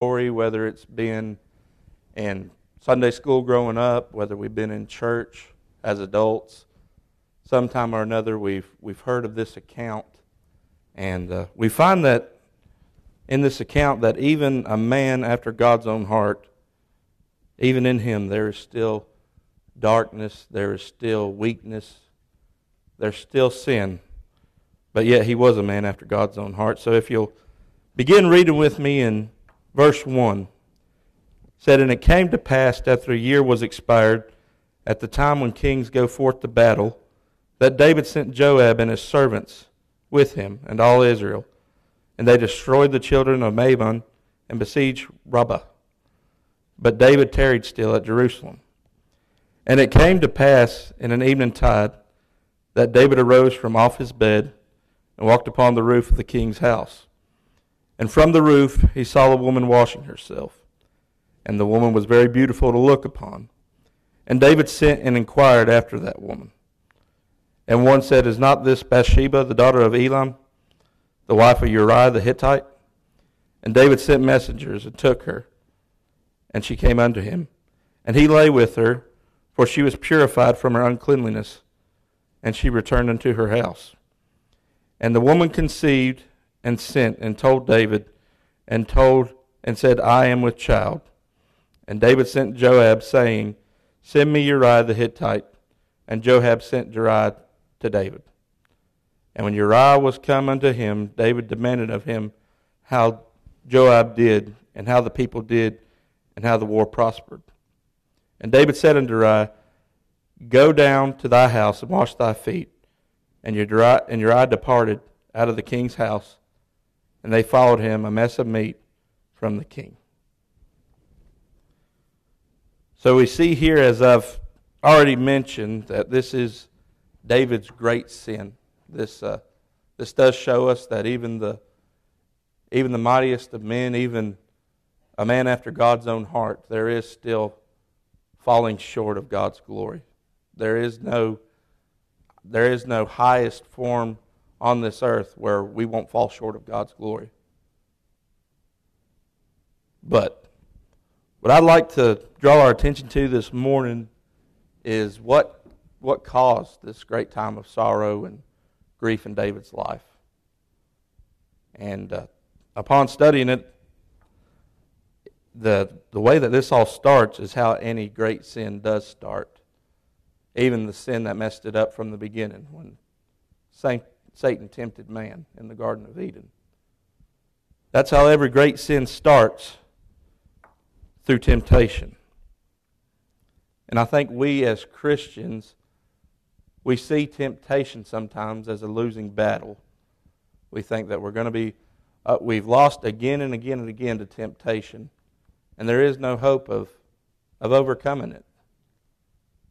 story, whether it's been in Sunday school growing up, whether we've been in church as adults, sometime or another we've, we've heard of this account. And uh, we find that in this account that even a man after God's own heart, even in him, there is still darkness, there is still weakness, there's still sin. But yet he was a man after God's own heart. So if you'll begin reading with me in verse 1 said, And it came to pass after a year was expired, at the time when kings go forth to battle, that David sent Joab and his servants with him and all Israel. And they destroyed the children of Ammon and besieged Rabbah. But David tarried still at Jerusalem. And it came to pass in an evening tide that David arose from off his bed and walked upon the roof of the king's house. And from the roof he saw a woman washing herself. And the woman was very beautiful to look upon. And David sent and inquired after that woman. And one said, Is not this Bathsheba, the daughter of Elam, the wife of Uriah the Hittite? And David sent messengers and took her. And she came unto him. And he lay with her, for she was purified from her uncleanliness. And she returned unto her house. And the woman conceived and sent and told David and told and said, I am with child. And David sent Joab, saying, Send me Uriah the Hittite. And Joab sent Uriah to David. And when Uriah was come unto him, David demanded of him how Joab did, and how the people did, and how the war prospered. And David said unto Uriah, Go down to thy house and wash thy feet. And Uriah, and Uriah departed out of the king's house and they followed him a mess of meat from the king. So we see here, as I've already mentioned, that this is David's great sin. This, uh, this does show us that even the, even the mightiest of men, even a man after God's own heart, there is still falling short of God's glory. There is no, there is no highest form on this earth where we won't fall short of God's glory. But what I'd like to draw our attention to this morning is what, what caused this great time of sorrow and grief in David's life. And uh, upon studying it, the, the way that this all starts is how any great sin does start. Even the sin that messed it up from the beginning, when Satan tempted man in the Garden of Eden. That's how every great sin starts through temptation. And I think we as Christians, we see temptation sometimes as a losing battle. We think that we're going to be, uh, we've lost again and again and again to temptation, and there is no hope of, of overcoming it.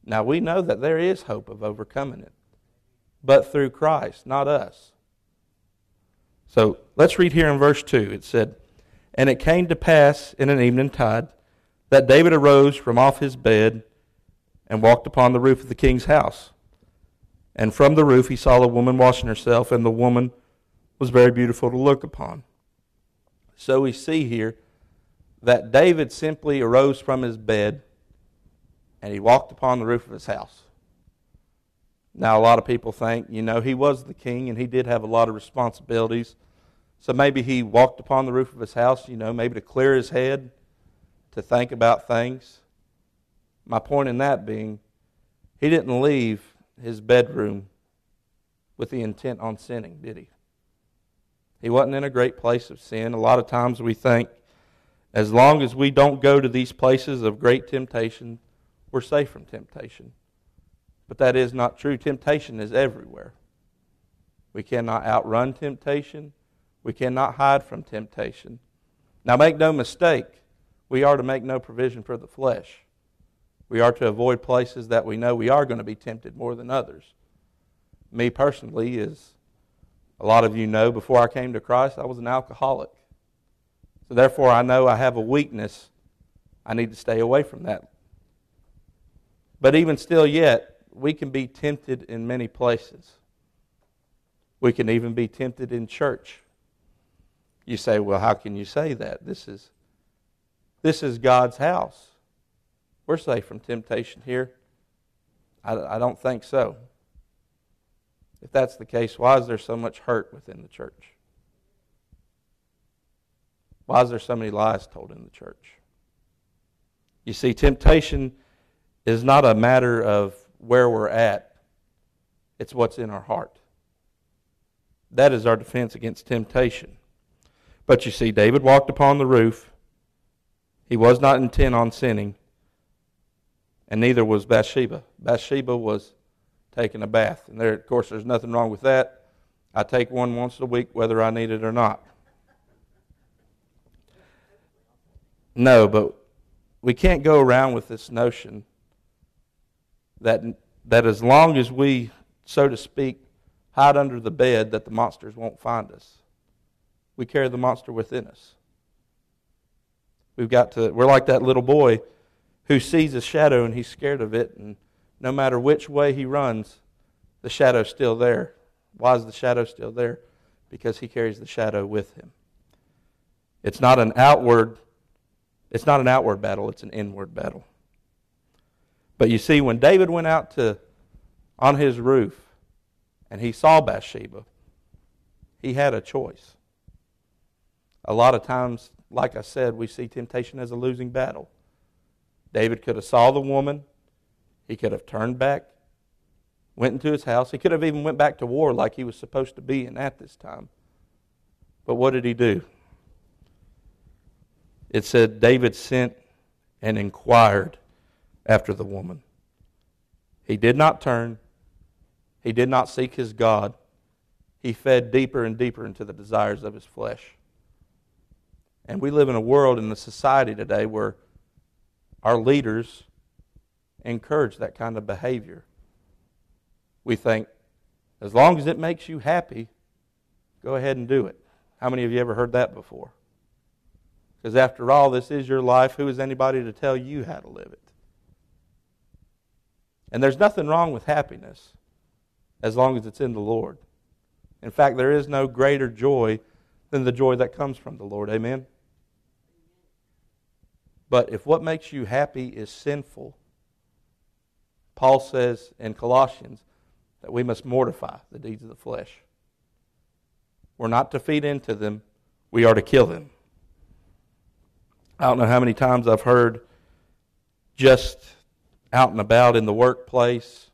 Now, we know that there is hope of overcoming it but through Christ, not us. So let's read here in verse 2. It said, And it came to pass in an evening tide that David arose from off his bed and walked upon the roof of the king's house. And from the roof he saw a woman washing herself, and the woman was very beautiful to look upon. So we see here that David simply arose from his bed and he walked upon the roof of his house. Now, a lot of people think, you know, he was the king and he did have a lot of responsibilities. So maybe he walked upon the roof of his house, you know, maybe to clear his head, to think about things. My point in that being, he didn't leave his bedroom with the intent on sinning, did he? He wasn't in a great place of sin. A lot of times we think, as long as we don't go to these places of great temptation, we're safe from temptation. But that is not true. Temptation is everywhere. We cannot outrun temptation. We cannot hide from temptation. Now, make no mistake, we are to make no provision for the flesh. We are to avoid places that we know we are going to be tempted more than others. Me personally, as a lot of you know, before I came to Christ, I was an alcoholic. So, therefore, I know I have a weakness. I need to stay away from that. But even still, yet, we can be tempted in many places. We can even be tempted in church. You say, well, how can you say that? This is, This is God's house. We're safe from temptation here. I, I don't think so. If that's the case, why is there so much hurt within the church? Why is there so many lies told in the church? You see, temptation is not a matter of where we're at, it's what's in our heart. That is our defense against temptation. But you see, David walked upon the roof. He was not intent on sinning, and neither was Bathsheba. Bathsheba was taking a bath. And there, of course, there's nothing wrong with that. I take one once a week, whether I need it or not. No, but we can't go around with this notion that, that as long as we, so to speak, hide under the bed, that the monsters won't find us. We carry the monster within us. We've got to, we're like that little boy who sees a shadow and he's scared of it, and no matter which way he runs, the shadow's still there. Why is the shadow still there? Because he carries the shadow with him. It's not an outward it's not an outward battle, it's an inward battle. But you see, when David went out to on his roof and he saw Bathsheba, he had a choice. A lot of times, like I said, we see temptation as a losing battle. David could have saw the woman, he could have turned back, went into his house. He could have even went back to war like he was supposed to be in at this time. But what did he do? It said David sent and inquired after the woman. He did not turn. He did not seek his God. He fed deeper and deeper into the desires of his flesh. And we live in a world, in a society today, where our leaders encourage that kind of behavior. We think, as long as it makes you happy, go ahead and do it. How many of you ever heard that before? Because after all, this is your life. Who is anybody to tell you how to live it? And there's nothing wrong with happiness as long as it's in the Lord. In fact, there is no greater joy than the joy that comes from the Lord. Amen? But if what makes you happy is sinful, Paul says in Colossians that we must mortify the deeds of the flesh. We're not to feed into them, we are to kill them. I don't know how many times I've heard just out and about in the workplace,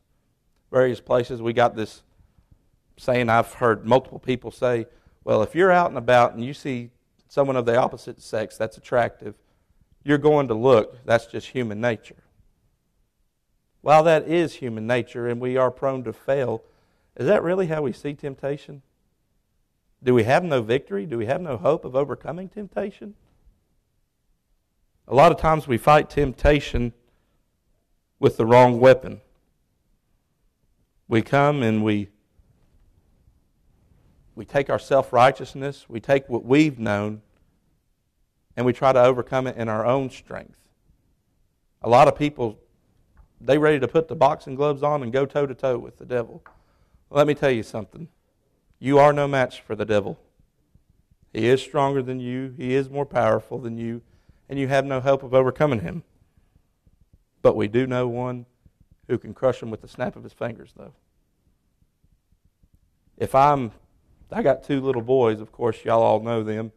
various places, we got this saying I've heard multiple people say, well, if you're out and about and you see someone of the opposite sex that's attractive, you're going to look. That's just human nature. While that is human nature and we are prone to fail, is that really how we see temptation? Do we have no victory? Do we have no hope of overcoming temptation? A lot of times we fight temptation with the wrong weapon. We come and we we take our self-righteousness, we take what we've known and we try to overcome it in our own strength. A lot of people they ready to put the boxing gloves on and go toe to toe with the devil. let me tell you something. You are no match for the devil. He is stronger than you, he is more powerful than you and you have no hope of overcoming him. But we do know one who can crush him with the snap of his fingers, though. If I'm, I got two little boys, of course, y'all all know them.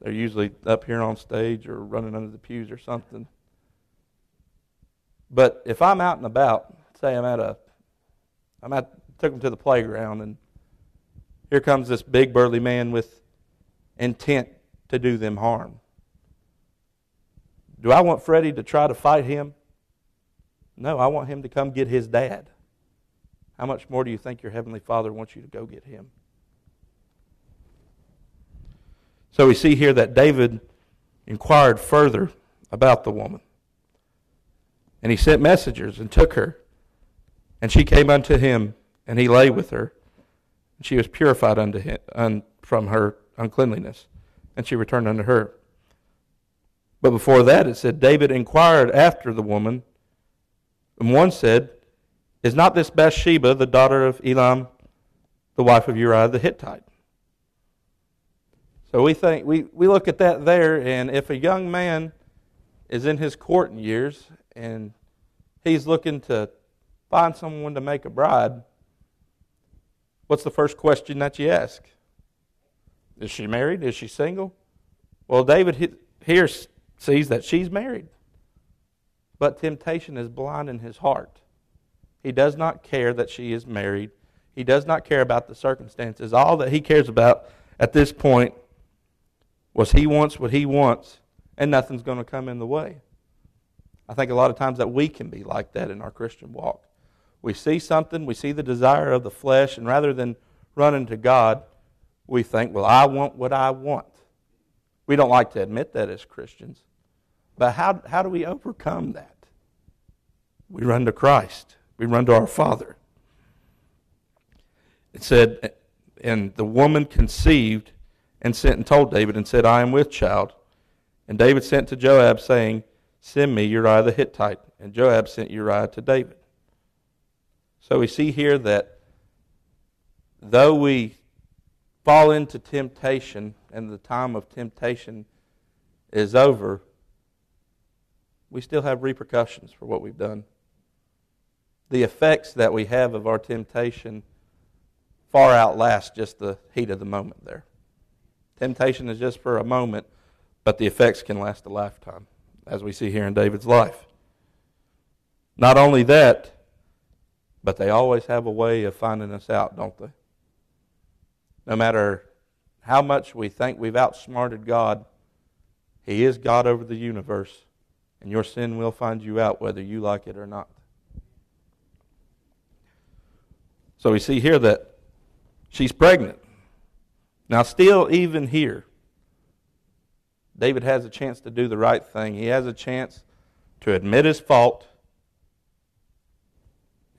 They're usually up here on stage or running under the pews or something. But if I'm out and about, say I'm at a, I'm at, took them to the playground, and here comes this big burly man with intent to do them harm. Do I want Freddie to try to fight him? No, I want him to come get his dad. How much more do you think your Heavenly Father wants you to go get him? So we see here that David inquired further about the woman. And he sent messengers and took her. And she came unto him, and he lay with her. And she was purified unto him, un, from her uncleanliness. And she returned unto her. But before that, it said, David inquired after the woman. And one said, Is not this Bathsheba, the daughter of Elam, the wife of Uriah the Hittite? So we think we, we look at that there, and if a young man is in his courting years and he's looking to find someone to make a bride, what's the first question that you ask? Is she married? Is she single? Well, David here sees that she's married. But temptation is blind in his heart. He does not care that she is married. He does not care about the circumstances. All that he cares about at this point was he wants what he wants, and nothing's going to come in the way. I think a lot of times that we can be like that in our Christian walk. We see something, we see the desire of the flesh, and rather than running to God, we think, well, I want what I want. We don't like to admit that as Christians. But how, how do we overcome that? We run to Christ, we run to our Father. It said, and the woman conceived and sent and told David and said, I am with child. And David sent to Joab, saying, Send me Uriah the Hittite. And Joab sent Uriah to David. So we see here that though we fall into temptation and the time of temptation is over, we still have repercussions for what we've done. The effects that we have of our temptation far outlast just the heat of the moment there. Temptation is just for a moment, but the effects can last a lifetime, as we see here in David's life. Not only that, but they always have a way of finding us out, don't they? No matter how much we think we've outsmarted God, He is God over the universe, and your sin will find you out whether you like it or not. So we see here that she's pregnant. Now, still, even here, David has a chance to do the right thing. He has a chance to admit his fault.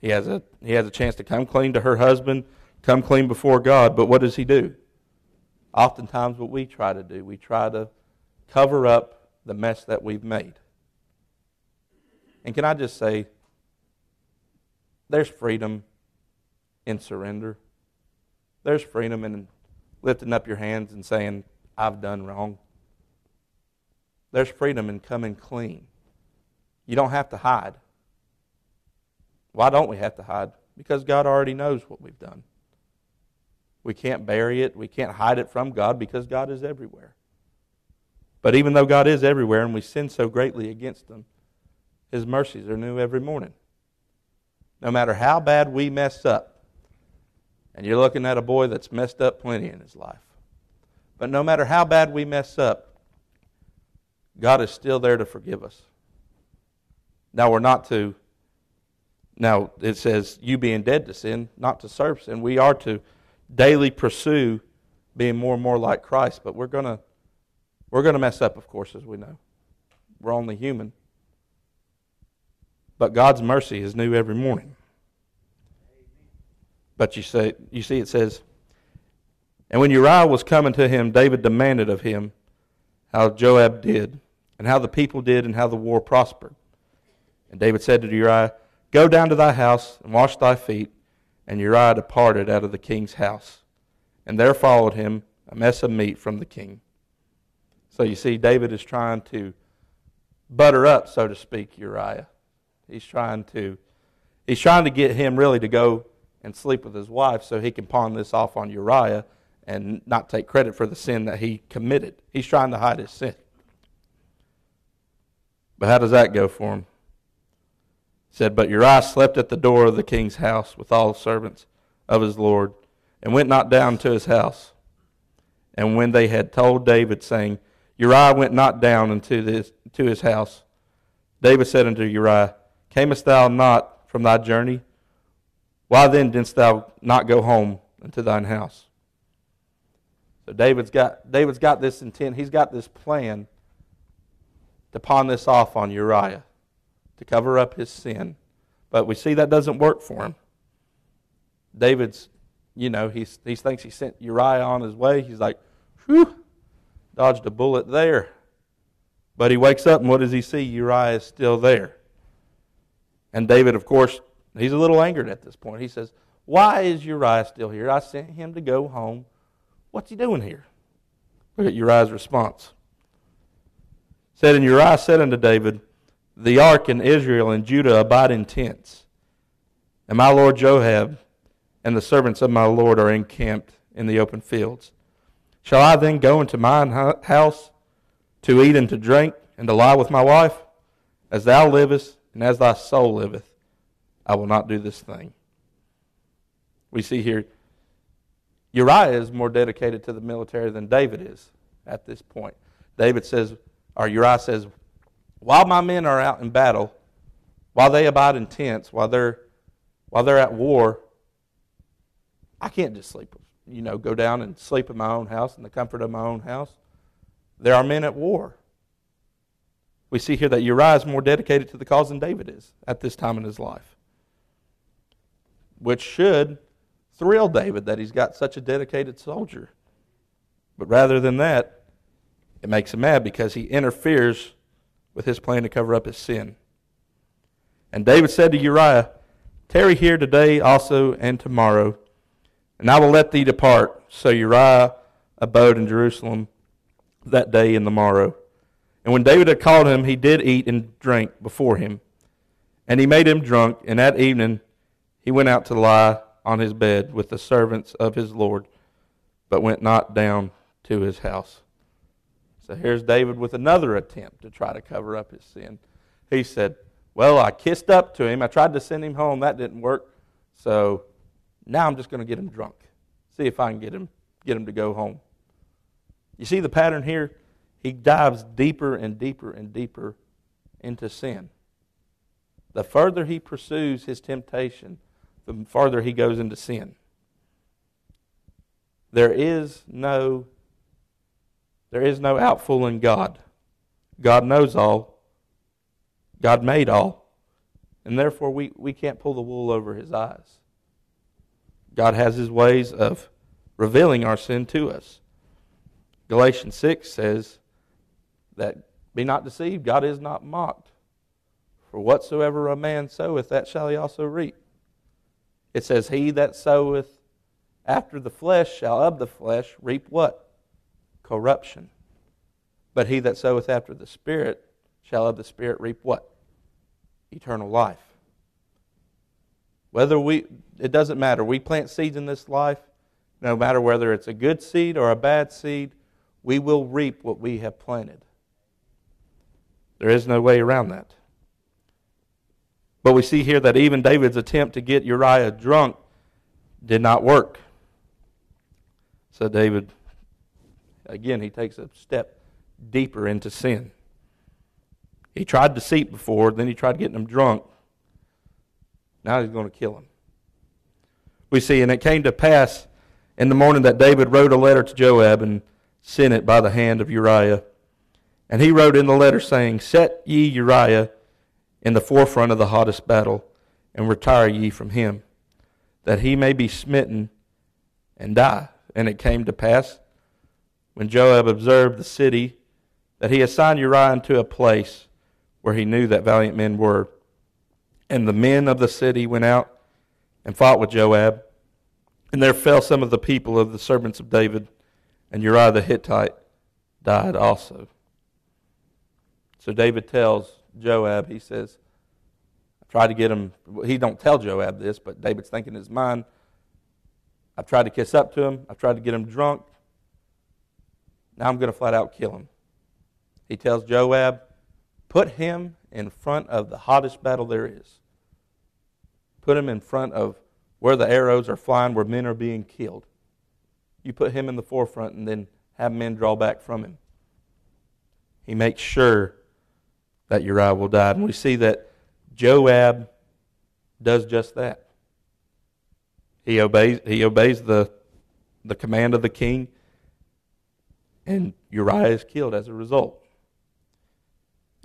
He has a, he has a chance to come clean to her husband, come clean before God. But what does he do? Oftentimes, what we try to do, we try to cover up the mess that we've made. And can I just say, there's freedom in surrender. There's freedom in lifting up your hands and saying, I've done wrong. There's freedom in coming clean. You don't have to hide. Why don't we have to hide? Because God already knows what we've done. We can't bury it. We can't hide it from God because God is everywhere. But even though God is everywhere and we sin so greatly against Him, His mercies are new every morning. No matter how bad we mess up, and you're looking at a boy that's messed up plenty in his life. But no matter how bad we mess up, God is still there to forgive us. Now, we're not to, now it says, you being dead to sin, not to serve sin. We are to daily pursue being more and more like Christ, but we're going to we're going to mess up, of course, as we know. We're only human. But God's mercy is new every morning. But you say you see it says and when Uriah was coming to him, David demanded of him how Joab did, and how the people did, and how the war prospered. And David said to Uriah, Go down to thy house and wash thy feet. And Uriah departed out of the king's house. And there followed him a mess of meat from the king. So you see, David is trying to butter up, so to speak, Uriah. He's trying to he's trying to get him really to go and sleep with his wife so he can pawn this off on Uriah and not take credit for the sin that he committed. He's trying to hide his sin. But how does that go for him? He said, But Uriah slept at the door of the king's house with all the servants of his Lord, and went not down to his house. And when they had told David, saying, Uriah went not down into this, to his house, David said unto Uriah, Camest thou not from thy journey? Why then didst thou not go home unto thine house? So David's got David's got this intent, he's got this plan to pawn this off on Uriah to cover up his sin. But we see that doesn't work for him. David's, you know, he's, he thinks he sent Uriah on his way. He's like, whew, dodged a bullet there. But he wakes up, and what does he see? Uriah is still there. And David, of course, he's a little angered at this point. He says, Why is Uriah still here? I sent him to go home. What's he doing here? Look at Uriah's response said, And Uriah said unto David, The ark and Israel and Judah abide in tents, and my lord Joab and the servants of my lord are encamped in the open fields. Shall I then go into mine house to eat and to drink and to lie with my wife? As thou livest and as thy soul liveth, I will not do this thing. We see here Uriah is more dedicated to the military than David is at this point. David says, or Uriah says, while my men are out in battle, while they abide in tents, while they're while they're at war, I can't just sleep, you know, go down and sleep in my own house in the comfort of my own house. There are men at war. We see here that Uriah is more dedicated to the cause than David is at this time in his life, which should thrill David that he's got such a dedicated soldier. But rather than that, it makes him mad because he interferes with his plan to cover up his sin. And David said to Uriah, Tarry here today also and tomorrow, and I will let thee depart. So Uriah abode in Jerusalem that day and the morrow. And when David had called him, he did eat and drink before him. And he made him drunk, and that evening he went out to lie on his bed with the servants of his Lord, but went not down to his house. So here's David with another attempt to try to cover up his sin. He said, Well, I kissed up to him. I tried to send him home. That didn't work. So now I'm just going to get him drunk. See if I can get him, get him to go home. You see the pattern here? He dives deeper and deeper and deeper into sin. The further he pursues his temptation, the farther he goes into sin. There is no there is no outfooling God. God knows all. God made all. And therefore we, we can't pull the wool over his eyes. God has his ways of revealing our sin to us. Galatians 6 says that be not deceived, God is not mocked. For whatsoever a man soweth, that shall he also reap. It says, He that soweth after the flesh shall of the flesh reap what? Corruption. But he that soweth after the Spirit shall of the Spirit reap what? Eternal life. Whether we, it doesn't matter. We plant seeds in this life, no matter whether it's a good seed or a bad seed, we will reap what we have planted. There is no way around that. But we see here that even David's attempt to get Uriah drunk did not work. So David, again, he takes a step deeper into sin. He tried deceit before, then he tried getting him drunk. Now he's going to kill him. We see, and it came to pass in the morning that David wrote a letter to Joab and sent it by the hand of Uriah. And he wrote in the letter, saying, Set ye Uriah in the forefront of the hottest battle, and retire ye from him, that he may be smitten and die. And it came to pass, when Joab observed the city, that he assigned Uriah unto a place where he knew that valiant men were. And the men of the city went out and fought with Joab. And there fell some of the people of the servants of David, and Uriah the Hittite died also. So David tells Joab, he says, I tried to get him, he don't tell Joab this, but David's thinking in his mind, I've tried to kiss up to him, I've tried to get him drunk, now I'm going to flat out kill him. He tells Joab, put him in front of the hottest battle there is. Put him in front of where the arrows are flying, where men are being killed. You put him in the forefront and then have men draw back from him. He makes sure that Uriah will die. And we see that Joab does just that. He obeys, he obeys the, the command of the king, and Uriah is killed as a result.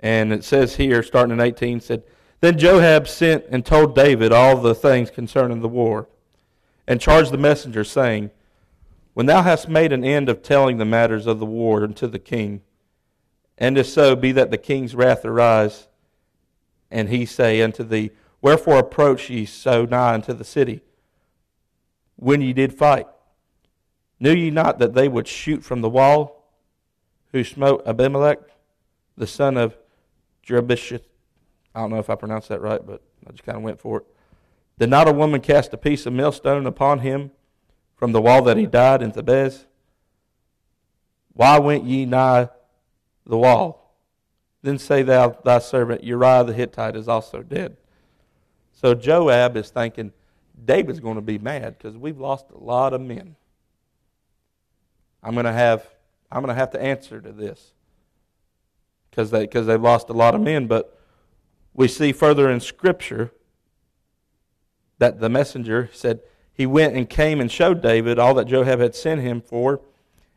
And it says here, starting in 18, said, Then Joab sent and told David all the things concerning the war, and charged the messenger, saying, When thou hast made an end of telling the matters of the war unto the king, and if so, be that the king's wrath arise, and he say unto thee, Wherefore approach ye so nigh unto the city, when ye did fight? Knew ye not that they would shoot from the wall, who smote Abimelech, the son of Jerubbesheth. I don't know if I pronounced that right, but I just kind of went for it. Did not a woman cast a piece of millstone upon him from the wall that he died in Thebez? Why went ye nigh the wall? Then say thou thy servant Uriah the Hittite is also dead. So Joab is thinking David's going to be mad because we've lost a lot of men. I'm going to have I'm going to have to answer to this because they because they've lost a lot of men. But we see further in Scripture that the messenger said he went and came and showed David all that Joab had sent him for,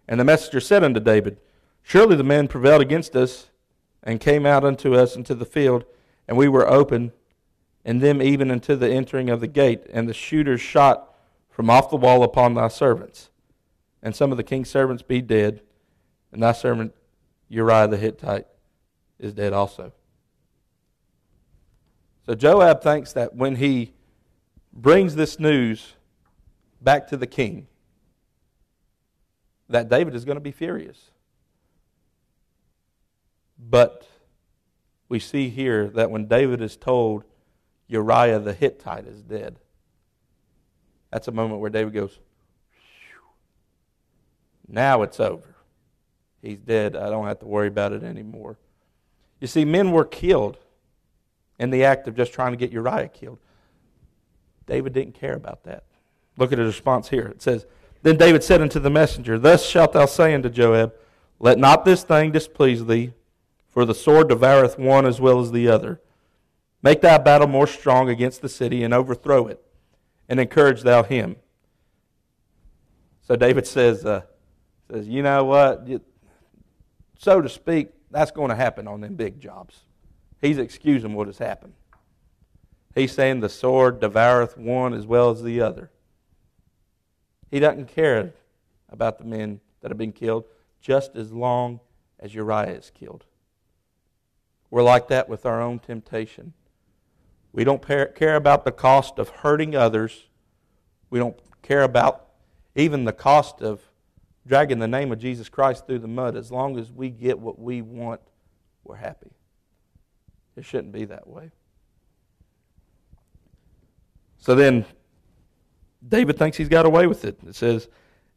and the messenger said unto David, Surely the men prevailed against us and came out unto us into the field, and we were open, and them even unto the entering of the gate, and the shooters shot from off the wall upon thy servants. And some of the king's servants be dead, and thy servant Uriah the Hittite is dead also. So Joab thinks that when he brings this news back to the king, that David is going to be furious. But we see here that when David is told Uriah the Hittite is dead, that's a moment where David goes, now it's over. He's dead. I don't have to worry about it anymore. You see, men were killed in the act of just trying to get Uriah killed. David didn't care about that. Look at his response here. It says, Then David said unto the messenger, Thus shalt thou say unto Joab, Let not this thing displease thee, for the sword devoureth one as well as the other. Make thy battle more strong against the city, and overthrow it, and encourage thou him. So David says, uh, says, You know what? So to speak, that's going to happen on them big jobs. He's excusing what has happened. He's saying the sword devoureth one as well as the other. He doesn't care about the men that have been killed just as long as Uriah is killed. We're like that with our own temptation. We don't care about the cost of hurting others. We don't care about even the cost of dragging the name of Jesus Christ through the mud. As long as we get what we want, we're happy. It shouldn't be that way. So then David thinks he's got away with it. It says,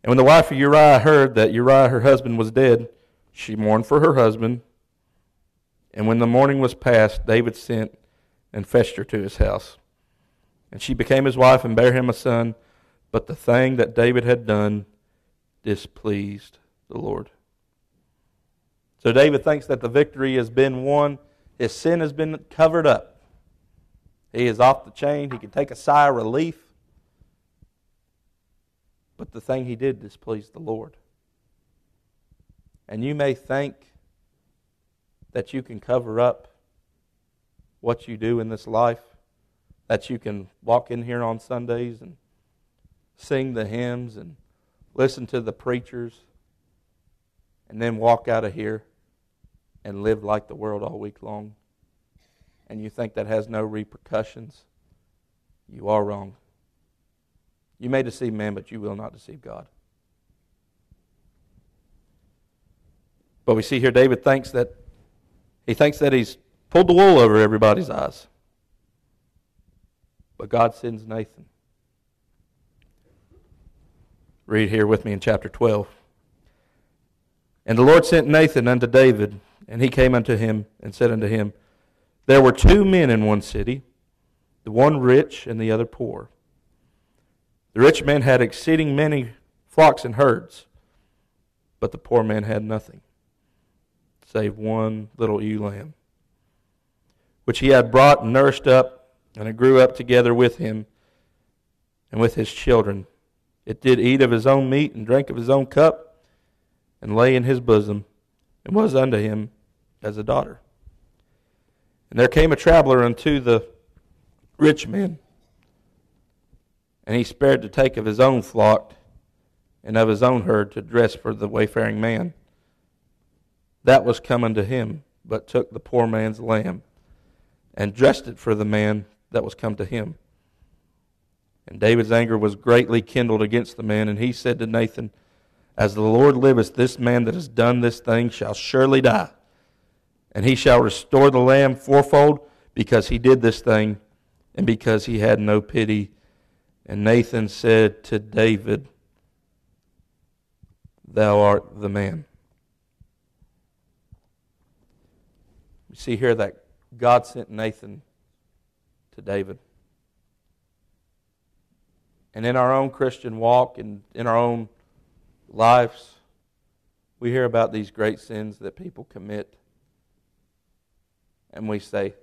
And when the wife of Uriah heard that Uriah, her husband, was dead, she mourned for her husband. And when the morning was past, David sent and fetched her to his house. And she became his wife and bare him a son. But the thing that David had done displeased the Lord. So David thinks that the victory has been won, his sin has been covered up. He is off the chain. He can take a sigh of relief. But the thing he did displeased the Lord. And you may think that you can cover up what you do in this life, that you can walk in here on Sundays and sing the hymns and listen to the preachers, and then walk out of here and live like the world all week long and you think that has no repercussions, you are wrong. You may deceive man, but you will not deceive God. But we see here David thinks that he thinks that he's pulled the wool over everybody's eyes. But God sends Nathan. Read here with me in chapter 12. And the Lord sent Nathan unto David, and he came unto him and said unto him, there were two men in one city, the one rich and the other poor. The rich man had exceeding many flocks and herds, but the poor man had nothing, save one little ewe lamb, which he had brought and nursed up, and it grew up together with him and with his children. It did eat of his own meat and drank of his own cup, and lay in his bosom, and was unto him as a daughter. And there came a traveler unto the rich man, and he spared to take of his own flock and of his own herd to dress for the wayfaring man. That was come unto him, but took the poor man's lamb and dressed it for the man that was come to him. And David's anger was greatly kindled against the man, and he said to Nathan, As the Lord liveth, this man that has done this thing shall surely die And he shall restore the lamb fourfold because he did this thing and because he had no pity. And Nathan said to David, Thou art the man. We see here that God sent Nathan to David. And in our own Christian walk and in our own lives, we hear about these great sins that people commit. And we say,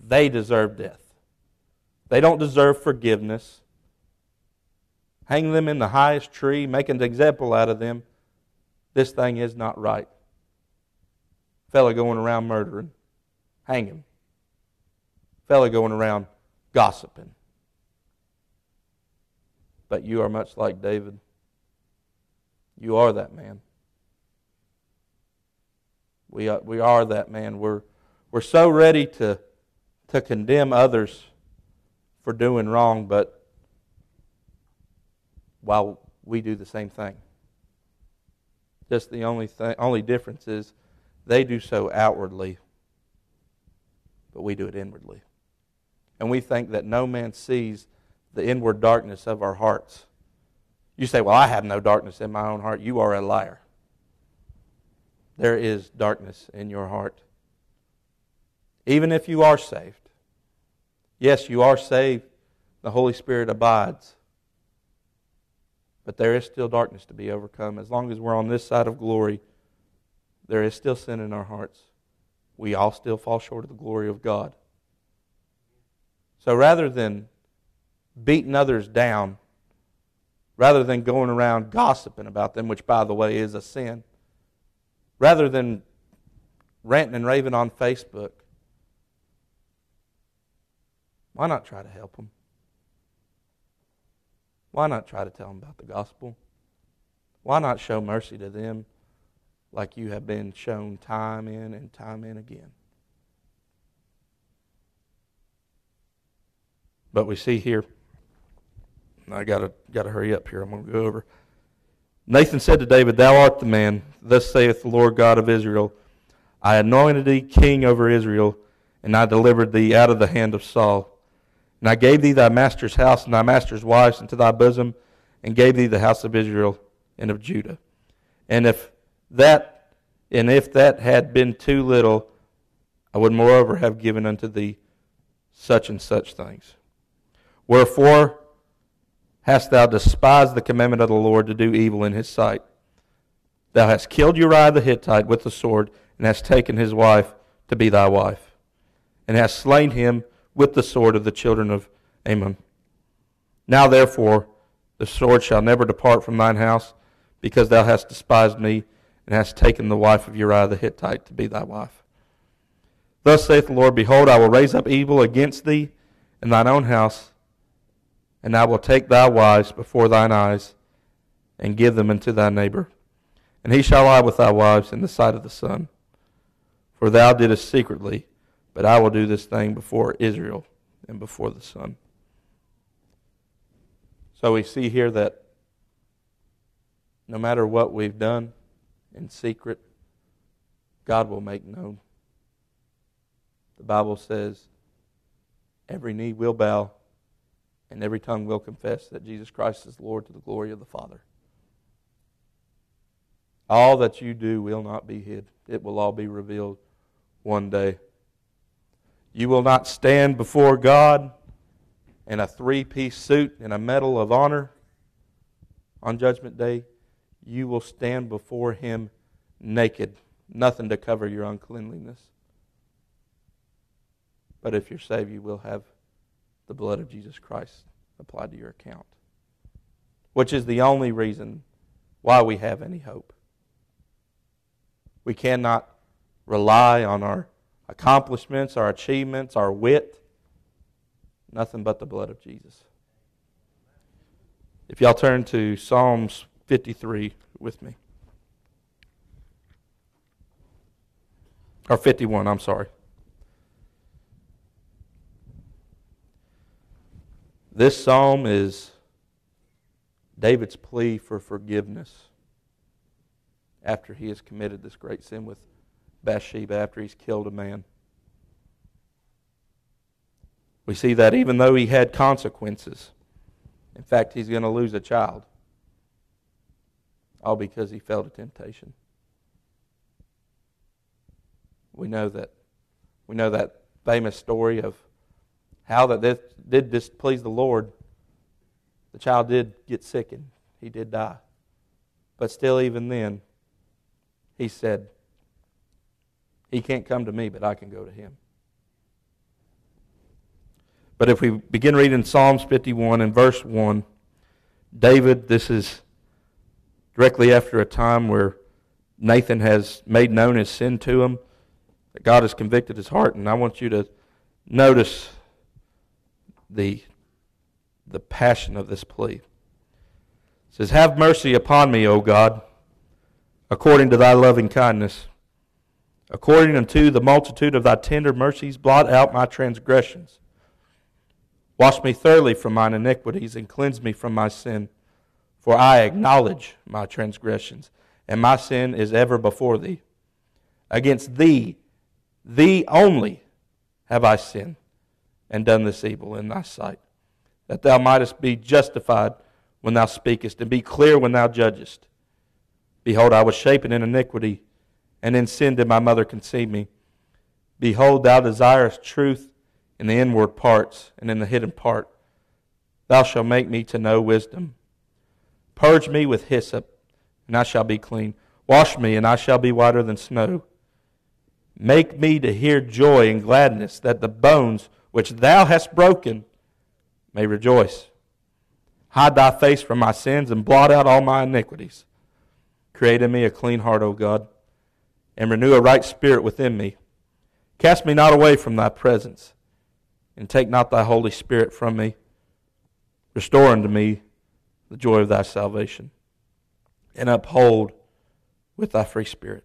they deserve death. They don't deserve forgiveness. Hang them in the highest tree, make an example out of them. This thing is not right. Fellow going around murdering, hang him. Fellow going around gossiping. But you are much like David. You are that man. We are, we are that man. We're, we're so ready to, to condemn others for doing wrong, but while we do the same thing. Just the only thing, only difference is they do so outwardly, but we do it inwardly. And we think that no man sees the inward darkness of our hearts. You say, Well, I have no darkness in my own heart. You are a liar. There is darkness in your heart. Even if you are saved. Yes, you are saved. The Holy Spirit abides. But there is still darkness to be overcome. As long as we're on this side of glory, there is still sin in our hearts. We all still fall short of the glory of God. So rather than beating others down, rather than going around gossiping about them, which, by the way, is a sin, rather than ranting and raving on Facebook, why not try to help them? Why not try to tell them about the gospel? Why not show mercy to them like you have been shown time in and time in again? But we see here I gotta gotta hurry up here. I'm gonna go over. Nathan said to David, Thou art the man, thus saith the Lord God of Israel. I anointed thee king over Israel, and I delivered thee out of the hand of Saul. And I gave thee thy master's house and thy master's wives into thy bosom, and gave thee the house of Israel and of Judah. And if that and if that had been too little, I would moreover have given unto thee such and such things. Wherefore hast thou despised the commandment of the Lord to do evil in his sight. Thou hast killed Uriah the Hittite with the sword, and hast taken his wife to be thy wife, and hast slain him with the sword of the children of Ammon. Now therefore, the sword shall never depart from thine house, because thou hast despised me, and hast taken the wife of Uriah the Hittite to be thy wife. Thus saith the Lord, Behold, I will raise up evil against thee in thine own house and I will take thy wives before thine eyes, and give them unto thy neighbor. And he shall lie with thy wives in the sight of the sun. For thou didst secretly, but I will do this thing before Israel and before the sun. So we see here that no matter what we've done in secret, God will make known. The Bible says, every knee will bow and every tongue will confess that Jesus Christ is Lord to the glory of the Father. All that you do will not be hid, it will all be revealed one day. You will not stand before God in a three piece suit and a medal of honor on Judgment Day. You will stand before Him naked, nothing to cover your uncleanliness. But if you're saved, you will have the blood of Jesus Christ applied to your account, which is the only reason why we have any hope. We cannot rely on our accomplishments, our achievements, our wit, nothing but the blood of Jesus. If y'all turn to Psalms 53 with me. Or 51, I'm sorry. This psalm is David's plea for forgiveness after he has committed this great sin with Bathsheba after he's killed a man. We see that even though he had consequences, in fact, he's going to lose a child, all because he fell to temptation. We know that. We know that famous story of how that this did displease the Lord. The child did get sick and he did die. But still, even then, he said, He can't come to me, but I can go to him. But if we begin reading Psalms 51 and verse 1, David, this is directly after a time where Nathan has made known his sin to him, that God has convicted his heart. And I want you to notice the, the passion of this plea. It says, Have mercy upon me, O God, according to thy loving kindness. According unto the multitude of thy tender mercies, blot out my transgressions. Wash me thoroughly from mine iniquities and cleanse me from my sin. For I acknowledge my transgressions, and my sin is ever before thee. Against thee, thee only, have I sinned and done this evil in thy sight, that thou mightest be justified when thou speakest, and be clear when thou judgest. Behold, I was shapen in iniquity, and in sin did my mother conceive me. Behold, thou desirest truth in the inward parts and in the hidden part. Thou shalt make me to know wisdom. Purge me with hyssop, and I shall be clean. Wash me, and I shall be whiter than snow. Make me to hear joy and gladness, that the bones which thou hast broken may rejoice. Hide thy face from my sins and blot out all my iniquities. Create in me a clean heart, O God, and renew a right spirit within me. Cast me not away from thy presence and take not thy Holy Spirit from me. Restore unto me the joy of thy salvation, and uphold with thy free spirit.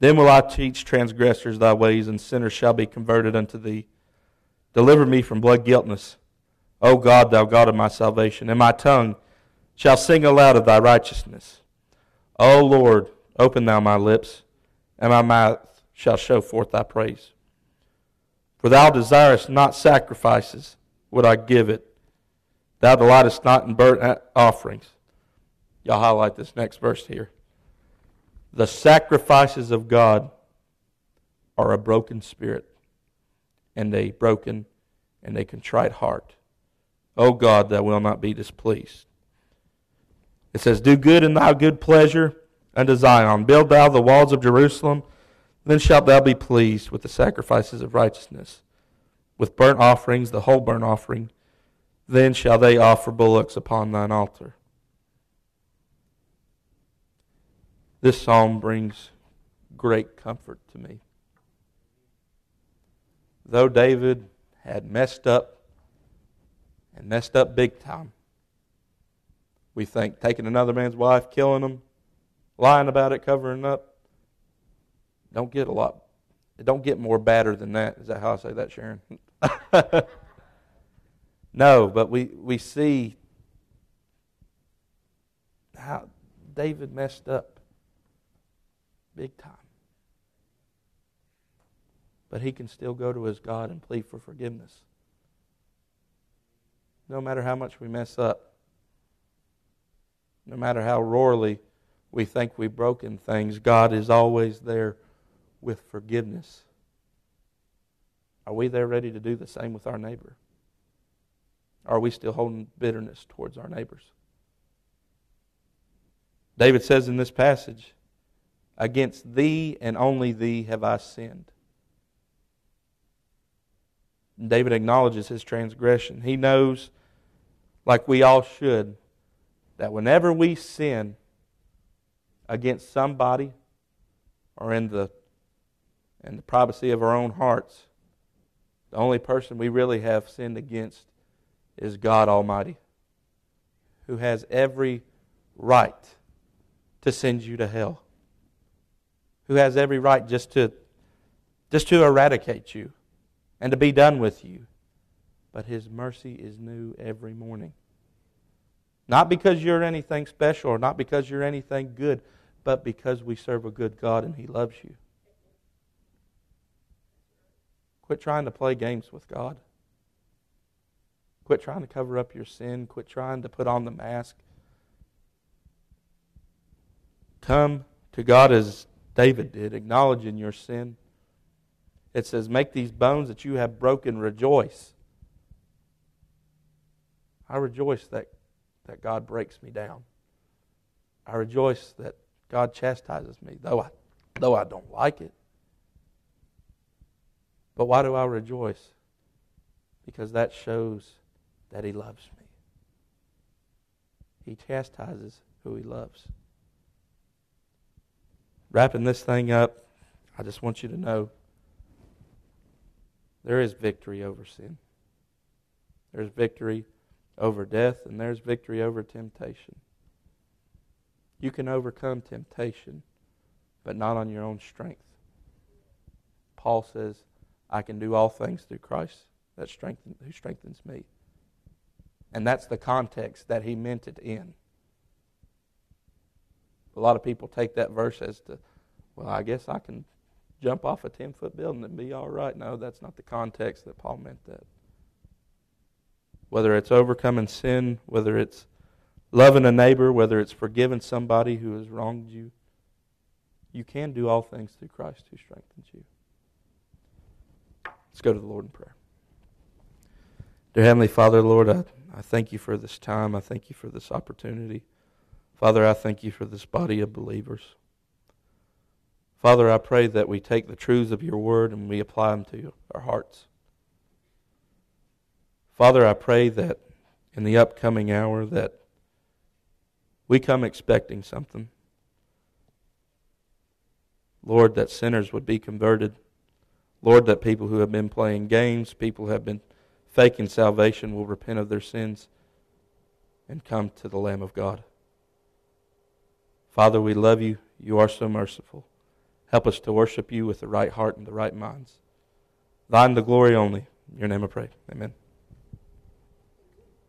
Then will I teach transgressors thy ways, and sinners shall be converted unto thee. Deliver me from blood guiltness, O God, thou God of my salvation, and my tongue shall sing aloud of thy righteousness. O Lord, open thou my lips, and my mouth shall show forth thy praise. For thou desirest not sacrifices, would I give it. Thou delightest not in burnt offerings. Y'all highlight this next verse here. The sacrifices of God are a broken spirit and a broken and a contrite heart. O God, thou wilt not be displeased. It says, Do good in thy good pleasure unto Zion. Build thou the walls of Jerusalem. Then shalt thou be pleased with the sacrifices of righteousness, with burnt offerings, the whole burnt offering. Then shall they offer bullocks upon thine altar. This psalm brings great comfort to me. Though David had messed up and messed up big time, we think taking another man's wife, killing him, lying about it, covering up, don't get a lot. It don't get more badder than that. Is that how I say that, Sharon? no, but we, we see how David messed up big time. But he can still go to his God and plead for forgiveness. No matter how much we mess up, no matter how roarly we think we've broken things, God is always there with forgiveness. Are we there ready to do the same with our neighbor? Are we still holding bitterness towards our neighbors? David says in this passage, Against thee and only thee have I sinned. David acknowledges his transgression. He knows, like we all should, that whenever we sin against somebody or in the and the privacy of our own hearts, the only person we really have sinned against is God Almighty, who has every right to send you to hell, who has every right just to, just to eradicate you and to be done with you. But His mercy is new every morning. Not because you're anything special or not because you're anything good, but because we serve a good God and He loves you. Quit trying to play games with God. Quit trying to cover up your sin. Quit trying to put on the mask. Come to God as David did, acknowledging your sin. It says, Make these bones that you have broken rejoice. I rejoice that, that God breaks me down. I rejoice that God chastises me, though I, though I don't like it. But why do I rejoice? Because that shows that He loves me. He chastises who He loves. Wrapping this thing up, I just want you to know there is victory over sin. There's victory over death, and there's victory over temptation. You can overcome temptation, but not on your own strength. Paul says, I can do all things through Christ that strengthen, who strengthens me. And that's the context that he meant it in. A lot of people take that verse as to, well, I guess I can jump off a 10 foot building and be all right. No, that's not the context that Paul meant that. Whether it's overcoming sin, whether it's loving a neighbor, whether it's forgiving somebody who has wronged you, you can do all things through Christ who strengthens you. Let's go to the Lord in prayer. Dear Heavenly Father, Lord, I, I thank you for this time. I thank you for this opportunity. Father, I thank you for this body of believers. Father, I pray that we take the truths of your word and we apply them to our hearts. Father, I pray that in the upcoming hour that we come expecting something. Lord, that sinners would be converted. Lord, that people who have been playing games, people who have been faking salvation will repent of their sins and come to the Lamb of God. Father, we love you. You are so merciful. Help us to worship you with the right heart and the right minds. Thine the glory only. In your name I pray. Amen.